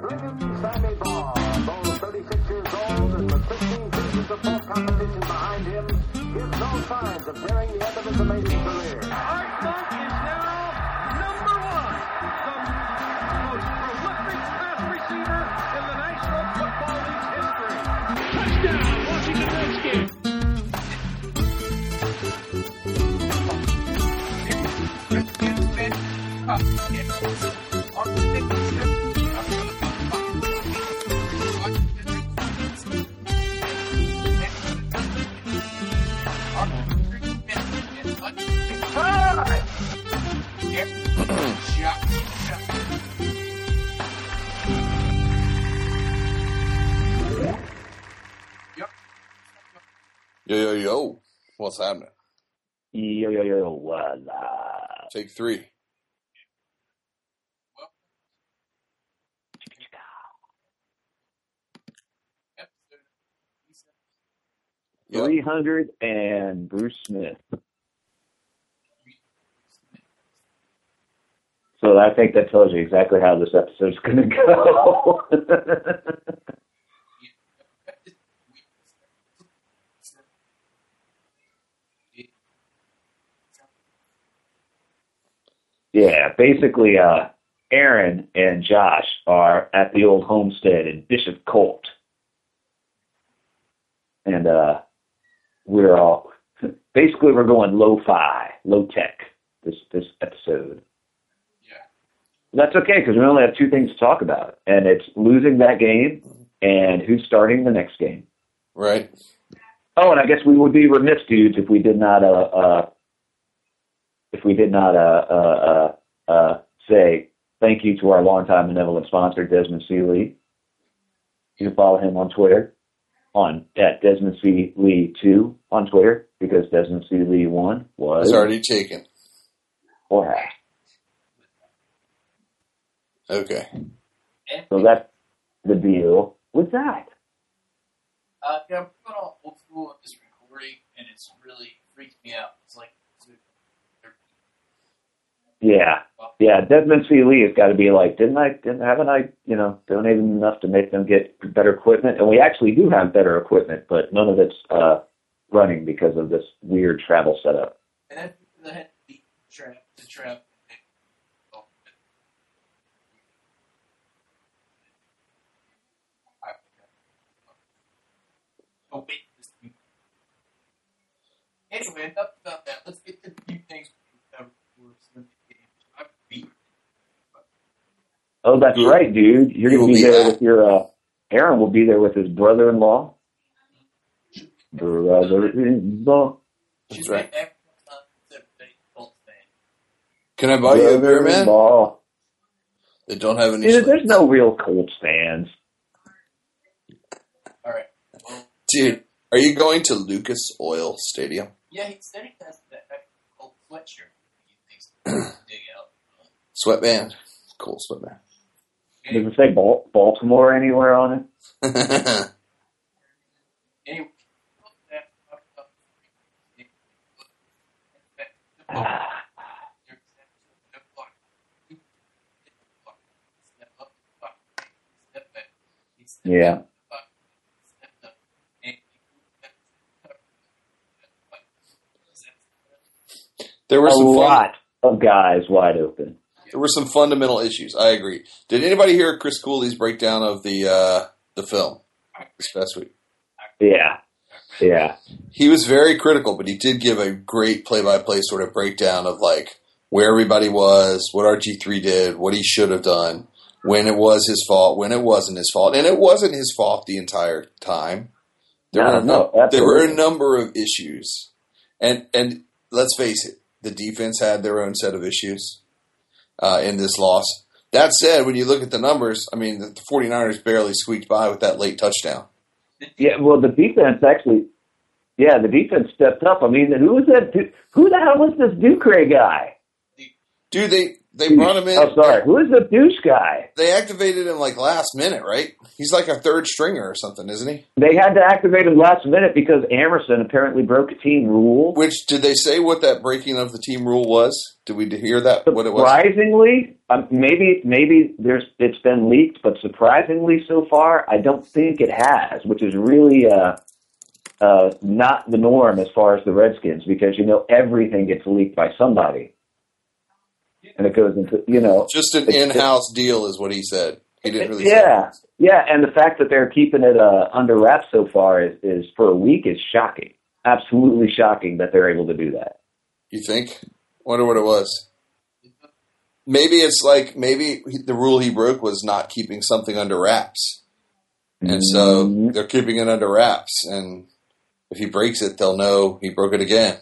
Brilliant Sammy Baugh, though 36 years old and with 15 seasons of pro competition behind him, gives no signs of nearing the end of his amazing career. Yo, yo, yo. What's happening? Yo, yo, yo, what up? Take three. Yep. 300 and Bruce Smith. So I think that tells you exactly how this episode's going to go. yeah, basically, uh, Aaron and Josh are at the old homestead in Bishop Colt. And uh, we're all basically we're going lo-fi, low tech this this episode. Yeah. That's okay because we only have two things to talk about, and it's losing that game and who's starting the next game. Right. Oh, and I guess we would be remiss, dudes, if we did not uh uh if we did not uh uh uh, uh say thank you to our longtime benevolent sponsor Desmond C. Lee. You can follow him on Twitter on at Desmond C. Lee two on Twitter because Desmond C. Lee one was It's already taken. or hacked. Okay. So that's the deal with that. Uh, yeah, I'm going all old school with this recording, and it's really freaked me out. Yeah. Yeah, Desmond C. Lee has got to be like, didn't I, didn't, haven't I, you know, donated enough to make them get better equipment? And we actually do have better equipment, but none of it's uh, running because of this weird travel setup. and then the trap, the trap. Oh wait. Anyway, enough about that. Let's get to the few things we covered before Sunday game. I beat Oh, that's You- right, dude. You're going to be be there back. with your, uh, Aaron will be there with his brother-in-law. Brother-in-law. That's right. Every time except they Colts fan. Can I buy you a beer, man? Brother-in-law. They don't have any. Dude, there's no real Colts fans. All right. Well, Dude, are you going to Lucas Oil Stadium? yeah, he said he has that, that Colt sweatshirt. He thinks to dig out. Sweatband. Cool sweatband. Does it say Bal- Baltimore anywhere on it? Yeah. there were A some fun, lot of guys wide open. There were some fundamental issues. I agree. Did anybody hear Chris Cooley's breakdown of the uh, the film this past week? Yeah. Yeah. He was very critical, but he did give a great play by play sort of breakdown of like where everybody was, what RG three did, what he should have done, when it was his fault, when it wasn't his fault, and it wasn't his fault the entire time. There No, were no, there were a number of issues, and and let's face it, the defense had their own set of issues uh, in this loss. That said, when you look at the numbers, I mean, the, the 49ers barely squeaked by with that late touchdown. Yeah, well, the defense actually, yeah, the defense stepped up. I mean, who was that? Who the hell was this Ducre guy? Dude, they they brought him in. Oh, sorry. Who is the douche guy? They activated him like last minute, right? He's like a third stringer or something, isn't he? They had to activate him last minute because Amerson apparently broke a team rule. Which did they say what that breaking of the team rule was? Did we hear that? What it was? Surprisingly, um, maybe maybe there's it's been leaked, but surprisingly so far, I don't think it has, which is really uh, uh, not the norm as far as the Redskins because you know everything gets leaked by somebody, and it goes into you know Just an in-house deal, is what he said. He didn't really. yeah yeah, and the fact that they're keeping it uh, under wraps so far is, is for a week is shocking, absolutely shocking that they're able to do that. You think? Wonder what it was. Maybe it's like maybe the rule he broke was not keeping something under wraps, and so Mhm. they're keeping it under wraps. And if he breaks it, they'll know he broke it again.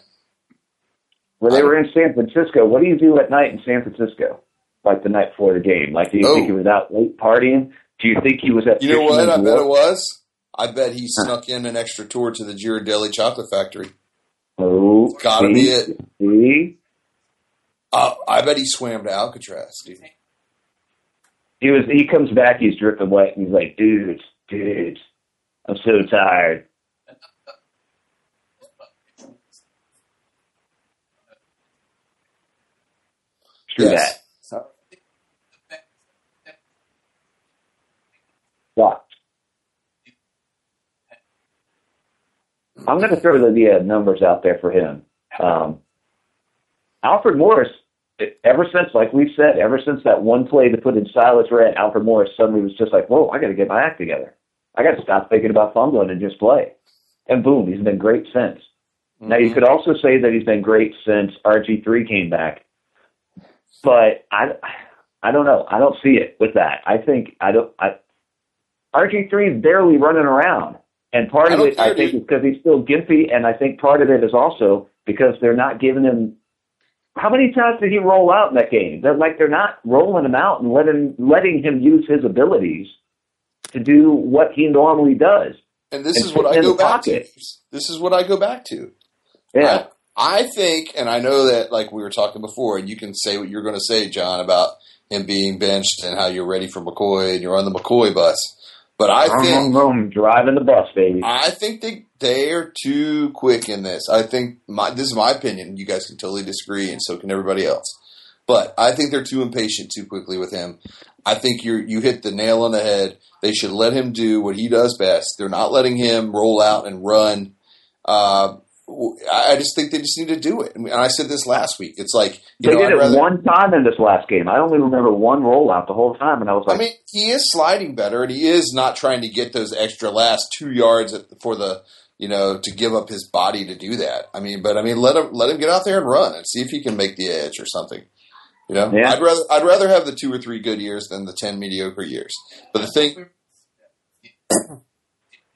Well, they were in San Francisco. What do you do at night in San Francisco? Like the night before the game? Like, do you Oh. think he was out late partying? Do you think he was at? You know what? I bet it was. I bet he snuck in an extra tour to the Ghirardelli Chocolate Factory. Oh, Gotta see? be it. See, Uh, I bet he swam to Alcatraz, dude. he was. He comes back. He's dripping wet, and he's like, "Dudes, dudes, I'm so tired." Screw Yes. that. What? I'm going to throw the, uh, numbers out there for him. Um, Alfred Morris, ever since, like we've said, ever since that one play to put in Silas Redd, Alfred Morris suddenly was just like, whoa, I got to get my act together. I got to stop thinking about fumbling and just play. And boom, he's been great since. Now, you could also say that he's been great since RG3 came back. But I, I don't know. I don't see it with that. I think I don't. I, RG3 is barely running around. And part of don't it, I think, is because he's still gimpy, and I think part of it is also because they're not giving him. How many times did he roll out in that game? They're like they're not rolling him out and letting letting him use his abilities to do what he normally does. And this And is what I go back to. This is what I go back to. Yeah, I, think, and I know that, like we were talking before, and you can say what you're going to say, John, about him being benched and how you're ready for McCoy and you're on the McCoy bus. But I I'm, think driving the bus, baby. I think they they are too quick in this. I think my this is my opinion. You guys can totally disagree, and so can everybody else. But I think they're too impatient too quickly with him. I think you you hit the nail on the head. They should let him do what he does best. They're not letting him roll out and run. Uh, I I just think they just need to do it. And I said this last week. It's like you they know, did I'd it rather- one time in this last game. I only remember one rollout the whole time, and I was like, I mean, he is sliding better, and he is not trying to get those extra last two yards at- for the you know to give up his body to do that. I mean, but I mean, let him let him get out there and run and see if he can make the edge or something. You know, Yeah. I'd rather I'd rather have the two or three good years than the ten mediocre years. But the thing, mm-hmm.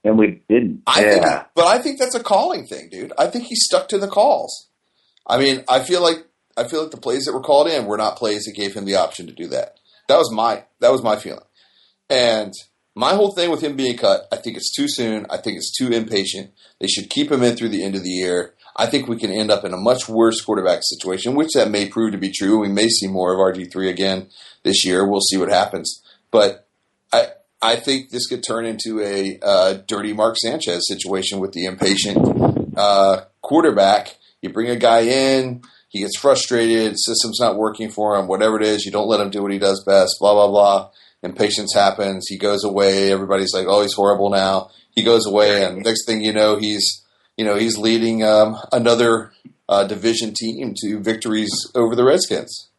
and we didn't. I yeah. think, but I think that's a calling thing, dude. I think he stuck to the calls. I mean, I feel like I feel like the plays that were called in were not plays that gave him the option to do that. That was my that was my feeling. And my whole thing with him being cut, I think it's too soon. I think it's too impatient. They should keep him in through the end of the year. I think we can end up in a much worse quarterback situation, which that may prove to be true. We may see more of RG three again this year. We'll see what happens. But I I think this could turn into a uh, dirty Mark Sanchez situation with the impatient uh, quarterback. You bring a guy in, he gets frustrated, system's not working for him, whatever it is, you don't let him do what he does best, blah, blah, blah. Impatience happens, he goes away, everybody's like, oh, he's horrible now. He goes away, and next thing you know, he's you know he's leading um, another uh, division team to victories over the Redskins.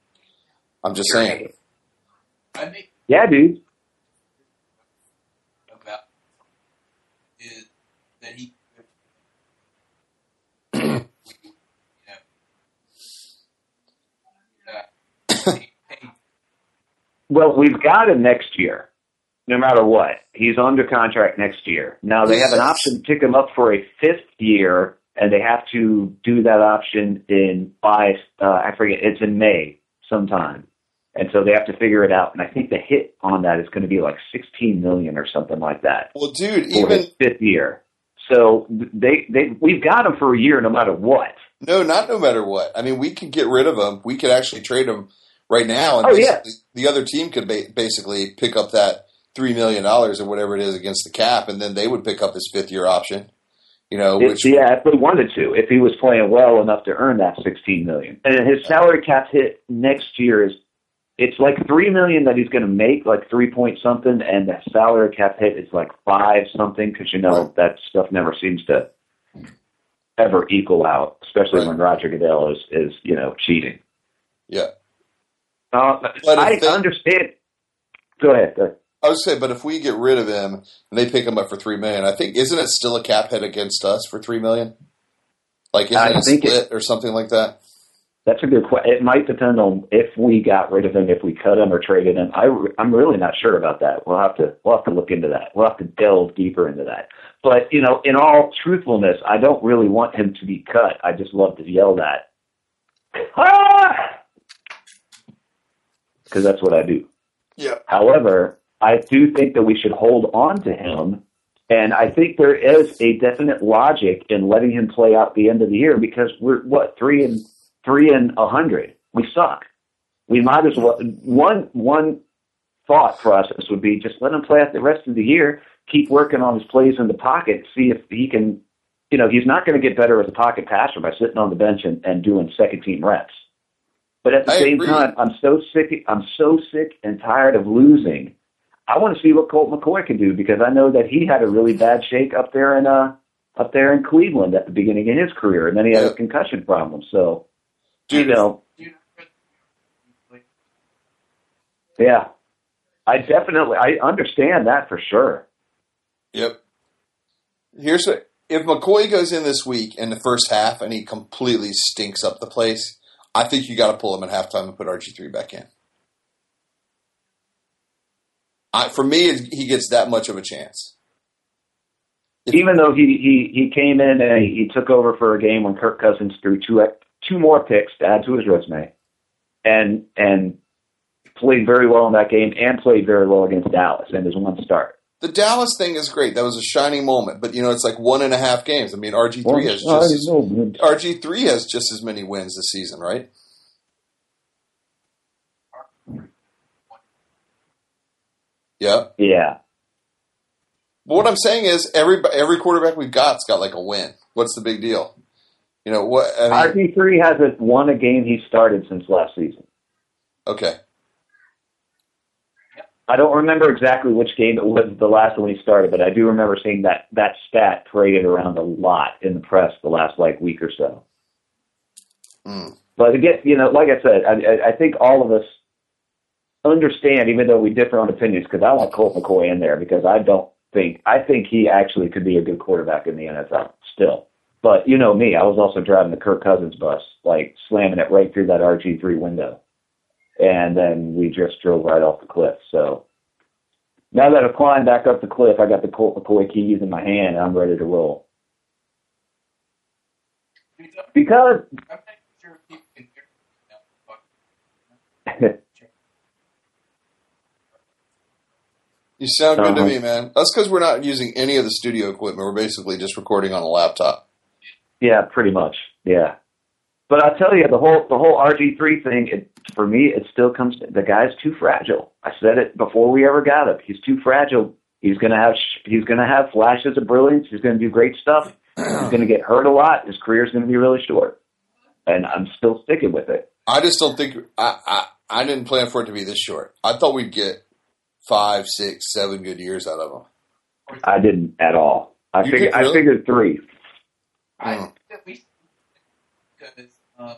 I'm just saying. I make Yeah, dude. about is that he you know, that he paid Well, we've got him next year, no matter what. He's under contract next year. Now they have an option to pick him up for a fifth year, and they have to do that option in by uh, I forget it's in May sometime, and so they have to figure it out. And I think the hit on that is going to be like sixteen million or something like that Well, dude, even fifth year. So they they we've got him for a year, no matter what. No, not no matter what. I mean, we could get rid of him. We could actually trade him right now, and Oh, yeah. the other team could ba- basically pick up that three million dollars or whatever it is against the cap, and then they would pick up his fifth year option. You know, If, which yeah, if they wanted to, if he was playing well enough to earn that sixteen million, and his salary cap hit next year is it's like three million that he's going to make, like three point something, and the salary cap hit is like five something because you know Right. that stuff never seems to ever equal out, especially Right. when Roger Goodell is is you know cheating. yeah. Uh, But I they- understand. Go ahead. Go ahead. I would say, but if we get rid of him and they pick him up for three million, I think isn't it still a cap hit against us for three million? Like isn't I it a think it- split or something like that? That's a good question. It might depend on if we got rid of him, if we cut him or traded him. I, I'm really not sure about that. We'll have to we'll have to look into that. We'll have to delve deeper into that. But you know, in all truthfulness, I don't really want him to be cut. I just love to yell that, because that's what I do. Yeah. However, I do think that we should hold on to him, and I think there is a definite logic in letting him play out the end of the year because we're what three and three and a hundred. We suck. We might as well one one thought process would be just let him play out the rest of the year. Keep working on his plays in the pocket. See if he can. You know, he's not going to get better as a pocket passer by sitting on the bench and, and doing second team reps. But at the I same agree. time, I'm so sick. I'm so sick and tired of losing. I want to see what Colt McCoy can do because I know that he had a really bad shake up there in uh up there in Cleveland at the beginning of his career, and then he had Yeah. a concussion problem. So Dude, you know, yeah, I definitely I understand that for sure. Yep. Here's what if McCoy goes in this week in the first half and he completely stinks up the place, I think you got to pull him at halftime and put RG three back in. I, for me, he gets that much of a chance. If- Even though he he he came in and he, took over for a game when Kirk Cousins threw two two more picks to add to his resume, and and played very well in that game and played very well against Dallas in his one start. The Dallas thing is great. That was a shining moment, but you know it's like one and a half games. I mean, RG three has just as, RG three has just as many wins this season, right? Yeah. Yeah, But what I'm saying is every every quarterback we've got's got like a win. What's the big deal? You know what? I mean, RG three hasn't won a game he started since last season. okay, I don't remember exactly which game it was the last one he started, but I do remember seeing that that stat paraded around a lot in the press the last like week or so. Mm. But again, you know, like I said, I, I- I think all of us understand, even though we differ on opinions, because I want Colt McCoy in there because I don't think I think he actually could be a good quarterback in the NFL still. But you know me, I was also driving the Kirk Cousins bus, like slamming it right through that RG three window, and then we just drove right off the cliff. So now that I've climbed back up the cliff, I got the McCoy keys in my hand, and I'm ready to roll. Because I'm not sure if people can hear me now. Fuck. you sound good to Uh-huh. me, man. That's because we're not using any of the studio equipment. We're basically just recording on a laptop. Yeah, pretty much. Yeah. But I'll tell you, the whole the whole RG three thing, it, for me, it still comes. The guy's too fragile. I said it before we ever got him. He's too fragile. He's gonna have sh- he's gonna have flashes of brilliance. He's gonna do great stuff. He's gonna get hurt a lot. His career's gonna be really short. And I'm still sticking with it. I just don't think I, I I didn't plan for it to be this short. I thought we'd get five, six, seven good years out of him. I didn't at all. I You figured really? I figured three. I oh Mm. think that we because uh,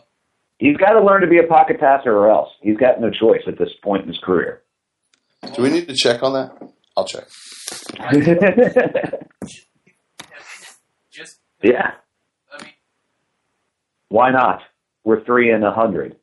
He's got to learn to be a pocket passer, or else he's got no choice at this point in his career. Do we need to check on that? I'll check. just yeah. I mean, Why not? We're three and a hundred.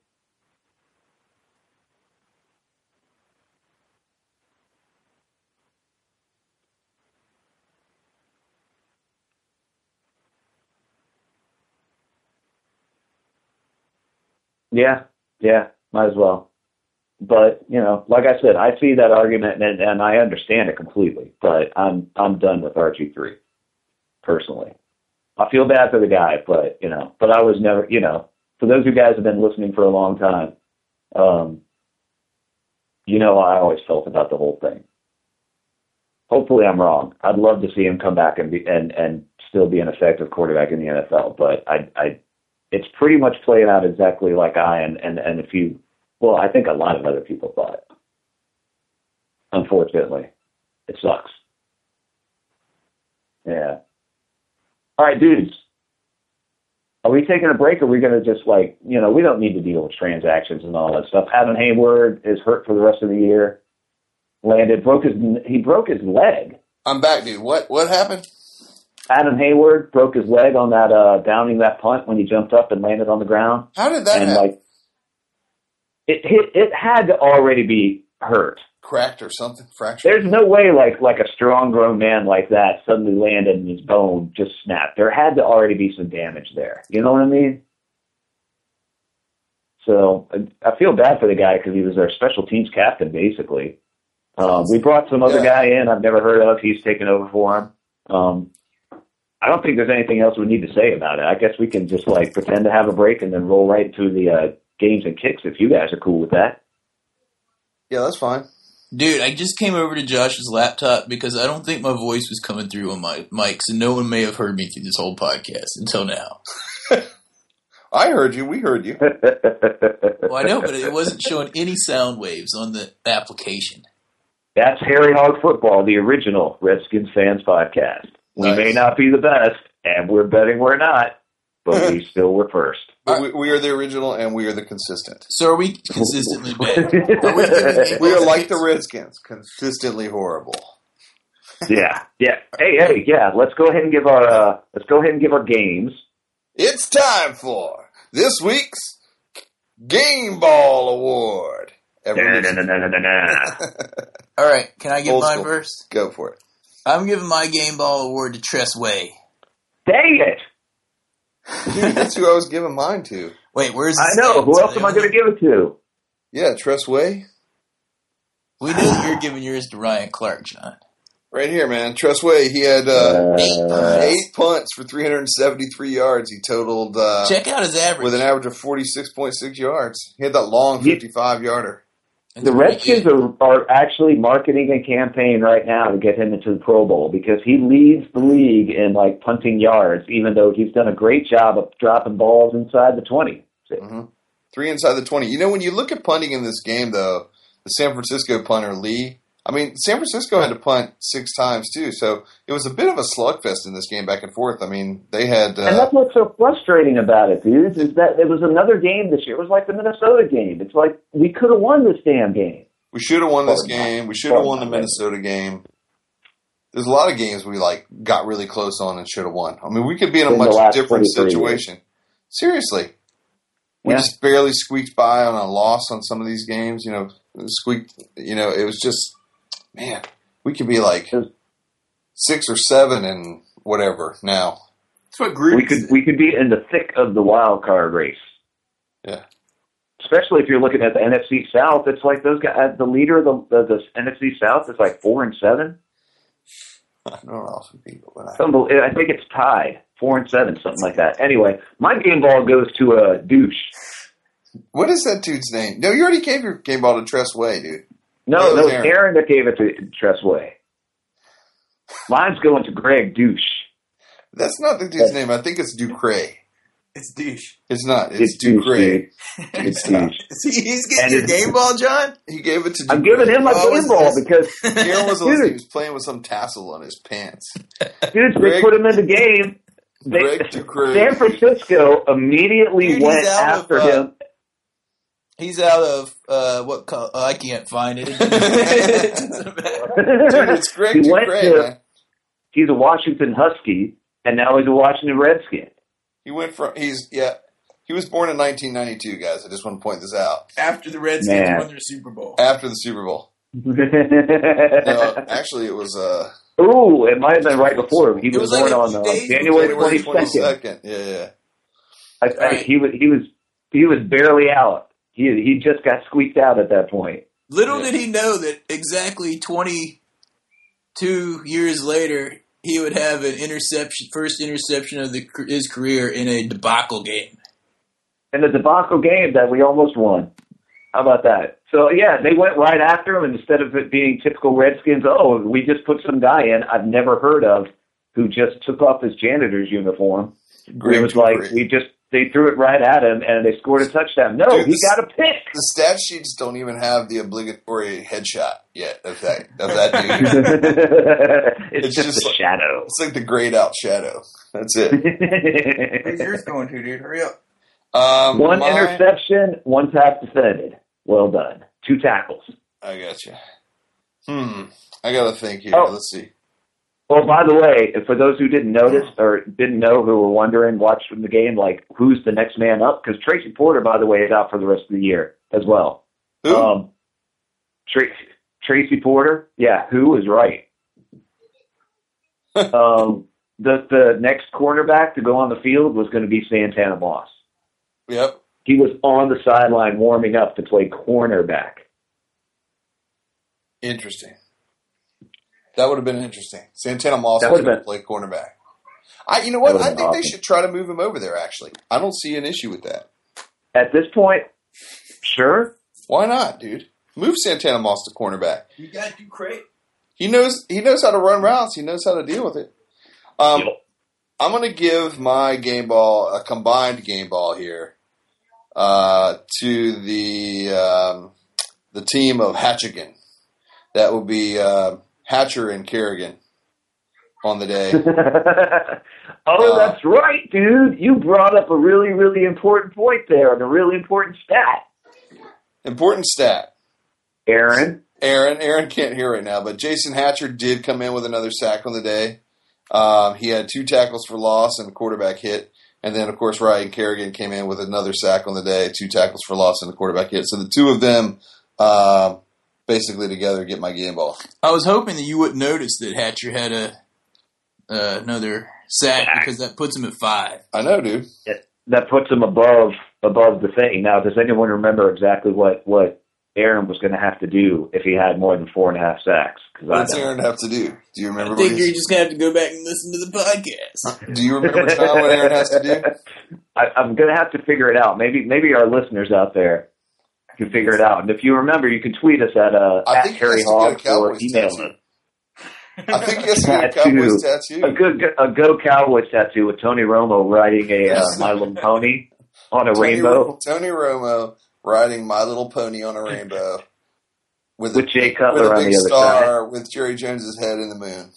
Yeah, yeah, might as well. But you know, like I said, I see that argument and, and I understand it completely. But I'm I'm done with RG three, personally. I feel bad for the guy, but you know, but I was never, you know, for those of you guys have been listening for a long time, um, you know how I always felt about the whole thing. Hopefully, I'm wrong. I'd love to see him come back and be and and still be an effective quarterback in the NFL. But I, I, it's pretty much playing out exactly like I and and and a few. Well, I think a lot of other people thought. Unfortunately, it sucks. Yeah. All right, dudes. Are we taking a break? Or are we going to just like you know we don't need to deal with transactions and all that stuff. Adam Hayward is hurt for the rest of the year. Landed broke his he broke his leg. I'm back, dude. What what happened? Adam Hayward broke his leg on that uh downing that punt when he jumped up and landed on the ground. How did that and happen? like it hit it had to already be hurt. Cracked or something? Fractured? There's no way like like a strong grown man like that suddenly landed and his bone just snapped. There had to already be some damage there. You know what I mean? So I I feel bad for the guy because he was our special teams captain basically. Um, we brought some other Yeah. guy in I've never heard of. He's taken over for him. Um, I don't think there's anything else we need to say about it. I guess we can just like pretend to have a break and then roll right into the uh, games and kicks if you guys are cool with that. Yeah, that's fine. Dude, I just came over to Josh's laptop because I don't think my voice was coming through on my mic, so no one may have heard me through this whole podcast until now. I heard you. We heard you. Well, I know, but it wasn't showing any sound waves on the application. That's Harry Hog Football, the original Redskins fans podcast. We Nice. may not be the best, and we're betting we're not, but we still were first. But we, we are the original and we are the consistent. So are we consistently bad? Are we We are like the Redskins, consistently horrible. yeah, yeah. Hey, hey, yeah. Let's go ahead and give our uh, let's go ahead and give our games. It's time for this week's Game Ball Award. Everyone listen. All right, can I get Old mine school. first? Go for it. I'm giving my Game Ball Award to Tress Way. Dang it! Dude, that's who I was giving mine to. Wait, where's I know. Who else am I going to give it to? Yeah, Tress Way. We know you're giving yours to Ryan Clark, John. Right here, man. Tress Way. He had uh, Uh, eight punts for 373 yards. He totaled uh, Check out his average. with an average of 46.6 yards. He had that long 55 yarder. The Redskins are, are actually marketing a campaign right now to get him into the Pro Bowl because he leads the league in like punting yards, even though he's done a great job of dropping balls inside the twenty. hmm Three inside the 20. You know, when you look at punting in this game, though, the San Francisco punter, Lee, I mean, San Francisco had to punt six times, too. So it was a bit of a slugfest in this game back and forth. I mean, they had. And Uh, that's what's so frustrating about it, dude, is that it was another game this year. It was like the Minnesota game. It's like we could have won this damn game. we should have won this game. We should have won the Minnesota game. There's a lot of games we like got really close on and should have won. I mean, we could be in a In much different 23 situation. Seriously, we Yeah. just barely squeaked by on a loss on some of these games. You know, squeaked. You know, it was just man. We could be like six or seven and whatever now. That's what Gruden We could we could be in the thick of the wild card race. Yeah. Especially if you're looking at the NFC South, it's like those guys. The leader of the, the, the NFC South is like four and seven. I don't know some people, but I, I think it's tied, four and seven, something like that. Anyway, my game ball goes to a douche. what is that dude's name? No, you already gave your game ball to Tress Way, dude. No, no, Aaron. Aaron that gave it to Tress Way. Mine's going to Greg Douche. That's not the dude's name. I think it's Ducre. It's douche. It's not. It's, It's douche, Ducre. It's douche. See, he's And getting your game ball, John. He gave it to. I'm giving him my Oh, game is ball because Aaron was Dude. he was playing with some tassel on his pants. Dude, Greg- they put him in the game. They, Greg Ducre. San Francisco immediately Dude, went out of, after uh, him. He's out of uh, what? Co- oh, I can't find it. Dude, it's Greg he went Ducre, to, man. he's a Washington Husky, and now he's a Washington Redskin. He went from he's yeah. He was born in 1992, guys. I just want to point this out. After the Redskins Man. won their Super Bowl. After the Super Bowl. No, actually, it was uh, it might have been right before. He was, was born a on uh, January January twenty second. 22nd. Yeah, yeah. I, I, Right. he was he was he was barely out. He he just got squeaked out at that point. Little Yeah. did he know that exactly 22 years later, he would have an interception, first interception of the, his career in a debacle game. In the debacle game that we almost won. How about that? So yeah, they went right after him, and instead of it being typical Redskins, oh, we just put some guy in I've never heard of who just took off his janitor's uniform. Greg it was like Dupree. we just they threw it right at him, and they scored a touchdown. No, Dude, he got a pick. the stat sheets don't even have the obligatory headshot yet of that of that dude. it's, It's just, just a like- shadow. it's like the grayed out shadow. That's it. Where's yours going to, dude? Hurry up. Um, one mine- interception, one pass defended. Well done. Two tackles. I got you. Hmm. I got to think here. Oh. Let's see. Well, by the way, for those who didn't notice or didn't know who were wondering, watching the game, like who's the next man up? Because Tracy Porter, by the way, is out for the rest of the year as well. Who? Um, Tracy, Tracy Porter, yeah, who is right? um, the the next cornerback to go on the field was going to be Santana Moss. yep. He was on the sideline warming up to play cornerback. Interesting. That would have been interesting. Santana Moss That was would've going to play cornerback. I, you know what? I think been they should try to move him over there. Actually, I don't see an issue with that. At this point, sure. Why not, dude? Move Santana Moss to cornerback. You got to do great. He knows. He knows how to run routes. He knows how to deal with it. Um, Yep. I'm going to give my game ball a combined game ball here uh, to the um, the team of Hatchigan. That will be uh, Hatcher and Kerrigan on the day. oh, Uh, that's right, dude. You brought up a really, really important point there and a really important stat. Important stat. Aaron, Aaron, Aaron can't hear right now, but Jason Hatcher did come in with another sack on the day. Um, he had two tackles for loss and a quarterback hit. And then, of course, Ryan Kerrigan came in with another sack on the day, two tackles for loss and a quarterback hit. So the two of them uh, basically together get my game ball. I was hoping that you wouldn't notice that Hatcher had a uh, another sack Sack. because that puts him at five. I know, dude. that puts him above above the thing. Now, does anyone remember exactly what what Aaron was going to have to do if he had more than four and a half sacks? Because What Aaron have to do? Do you I remember? think What you're just gonna have to go back and listen to the podcast. do you remember John what Aaron has to do? I, I'm going to have to figure it out. Maybe maybe our listeners out there can figure it out. And if you remember, you can tweet us at uh, I at Harry has to get a Hawks or email tattoo. us. I think he has to a Tattoo. Cowboys A good a Go Cowboys tattoo with Tony Romo riding a uh, My Little Pony on a Tony, rainbow Tony Romo riding My Little Pony on a rainbow with, with a, Jay with Cutler a on the other star with Jerry Jones's head in the moon.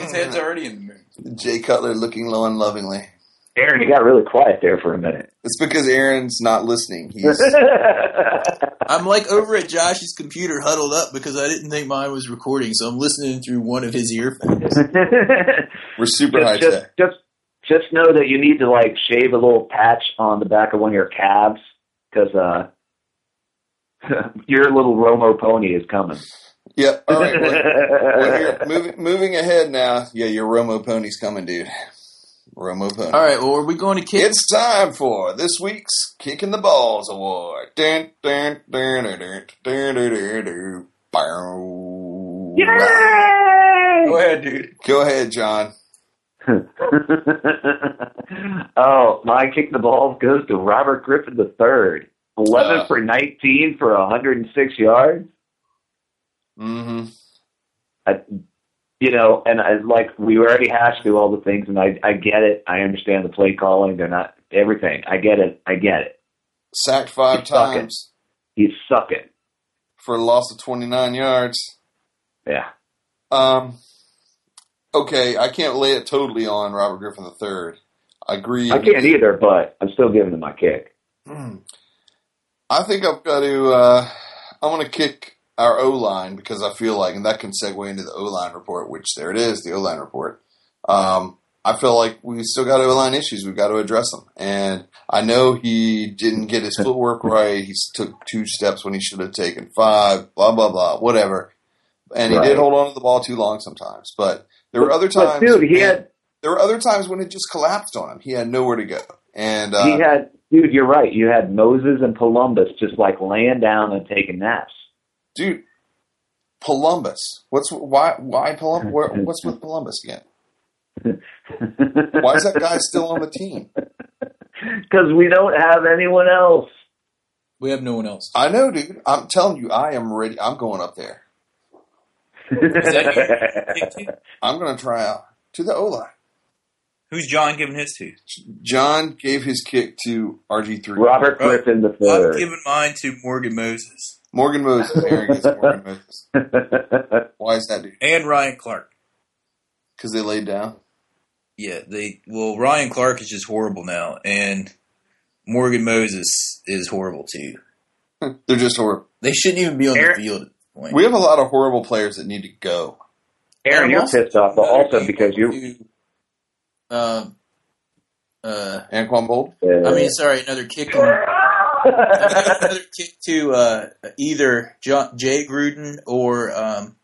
His head's already in the moon. Jay Cutler looking on lovingly. Side. Aaron, you got really quiet there for a minute. It's because Aaron's not listening. He's I'm like over at Josh's computer huddled up because I didn't think mine was recording, so I'm listening through one of his earphones. we're super high just, just, tech. just, just know that you need to like shave a little patch on the back of one of your calves because uh, your little Romo pony is coming. Yep. All right. Well, well, you're moving, moving ahead now. Yeah, your Romo pony's coming, dude. Romo pony. All right, well, are we going to kick? It's time for this week's Kicking the Balls Award. Dun, dun, dun, dun, dun, dun, dun, dun, dun. Bow. Go ahead, dude. Go ahead, John. oh, my kick the balls goes to Robert Griffin III. 11 Uh. for 19 for 106 yards. Mm-hmm. I, you know, and I, like we already hashed through all the things, and I, I get it. I understand the play calling. They're not everything. I get it. I get it. Sacked five He's sucking. times He's sucking. for a loss of 29 yards. Yeah. Um, okay, I can't lay it totally on Robert Griffin III. I agree. I can't either, but I'm still giving him my kick. I think I've got to. Uh, I'm going to kick our O line because I feel like, and that can segue into the O line report, which there it is, the O line report. Um, I feel like we still got O line issues. We've got to address them. And I know he didn't get his footwork right. He took two steps when he should have taken five. Blah blah blah. Whatever. And he Right. did hold on to the ball too long sometimes. But there were other But times. dude, he when- had there were other times when it just collapsed on him. He had nowhere to go. And uh, he had dude. You're right. You had Moses and Columbus just like laying down and taking naps. Dude, Columbus. What's why? Why Columbus? Where, what's with Columbus again? Why is that guy still on the team? Because we don't have anyone else. We have no one else. I know, dude. I'm telling you, I am ready. I'm going up there. I'm going to try out to the O line. Who's John giving his to? John gave his kick to RG3. Robert Griffin the I'm third. giving mine to Morgan Moses Morgan Moses. Aaron gets Morgan Moses. Why is that, dude? and Ryan Clark. Because they laid down. Yeah, they well Ryan Clark is just horrible now, and Morgan Moses is horrible too. They're just horrible. They shouldn't even be on Aaron- the field at this point. We have a lot of horrible players that need to go. Aaron, I'm you're also- pissed off, but also because you. to, Um, uh, Anquan Bold. Uh, I mean, sorry, another kick. On, another kick to uh, either Jay Gruden or um,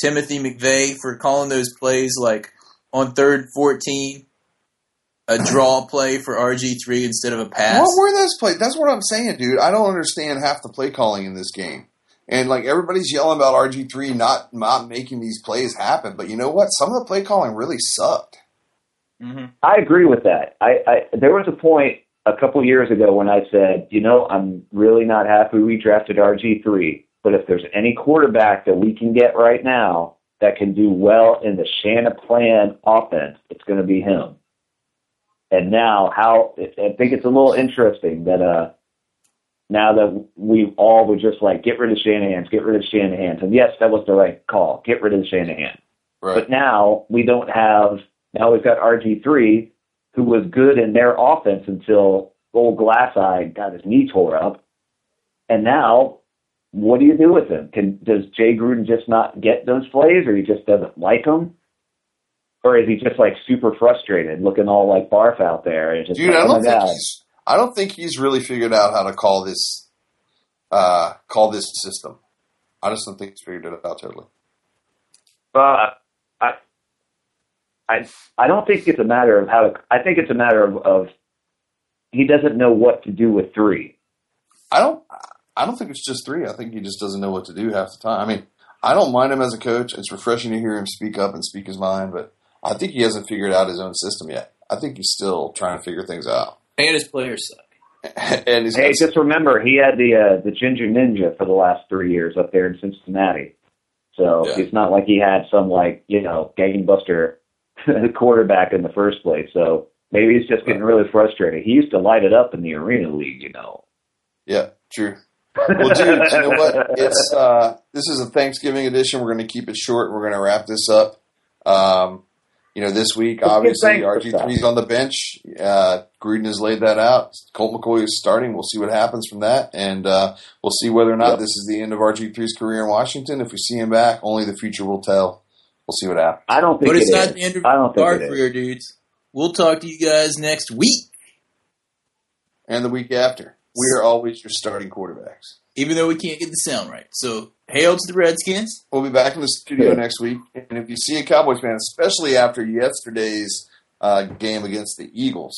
Timothy McVeigh for calling those plays like on third fourteen, a draw play for RG three instead of a pass. What were those plays? That's what I'm saying, dude. I don't understand half the play calling in this game. And like everybody's yelling about RG3 not not making these plays happen, but you know what? Some of the play calling really sucked. hmm I agree with that. I, I there was a point a couple years ago when I said, you know, I'm really not happy we drafted RG three, but if there's any quarterback that we can get right now that can do well in the Shanna plan offense, it's going to be him. And now, how I think it's a little interesting that uh, now that we all were just like, get rid of Shanahan's, get rid of Shanahan's, and yes, that was the right call, get rid of Shanahan. Right. But now we don't have. Now we've got RG three, who was good in their offense until old Glass Eye got his knee tore up, and now what do you do with him? Can does Jay Gruden just not get those plays, or he just doesn't like them, or is he just like super frustrated, looking all like barf out there, and just Dude, like, I oh don't think god, he's I don't think he's really figured out how to call this uh call this system. I just don't think he's figured it out totally. Uh, I, I, I don't think it's a matter of how to. I think it's a matter of, of he doesn't know what to do with three. I don't I don't think it's just three. I think he just doesn't know what to do half the time. I mean, I don't mind him as a coach. It's refreshing to hear him speak up and speak his mind, but I think he hasn't figured out his own system yet. I think he's still trying to figure things out. And his players suck. and he's Hey, got just remember he had the uh, the Ginger Ninja for the last three years up there in Cincinnati. So Yeah. it's not like he had some like you know gangbuster quarterback in the first place. So maybe he's just getting really frustrated. He used to light it up in the Arena League, you know. Yeah, true. Well, dude, you know what? It's uh, this is a Thanksgiving edition. We're going to keep it short. We're going to wrap this up. Um, you know, this week obviously RG stuff. 3s on the bench. Uh, Gruden has laid that out. Colt McCoy is starting. We'll see what happens from that, and uh, we'll see whether or not Yep. this is the end of RG 3's career in Washington. If we see him back, only the future will tell. We'll see what happens. I don't think But it's it not is. the end of I don't think our it is. career, dudes. We'll talk to you guys next week. And the week after, we are always your starting quarterbacks. Even though we can't get the sound right. So, hail to the Redskins. We'll be back in the studio Good. next week. And if you see a Cowboys fan, especially after yesterday's uh, game against the Eagles,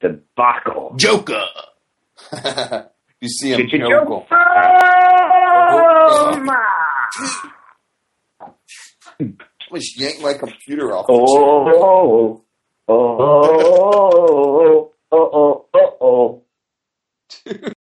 Debacle. Joker. you see him, Ch-ch-choke. Almost yank my computer off. Oh, oh, oh, oh, oh, oh, oh, oh.